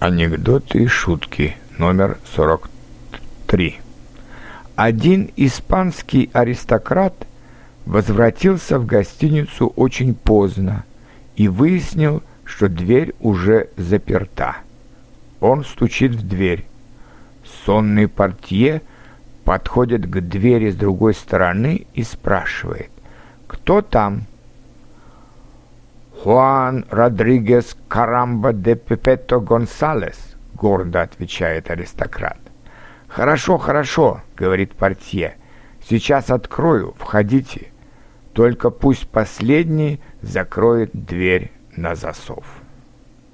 Анекдоты и шутки номер 43. Один испанский аристократ возвратился в гостиницу очень поздно и выяснил, что дверь уже заперта. Он стучит в дверь. Сонный портье подходит к двери с другой стороны и спрашивает, «Кто там?» «Хуан Родригес Карамба де Пепето Гонсалес», — гордо отвечает аристократ. «Хорошо, хорошо», — говорит портье. «Сейчас открою, входите. Только пусть последний закроет дверь на засов».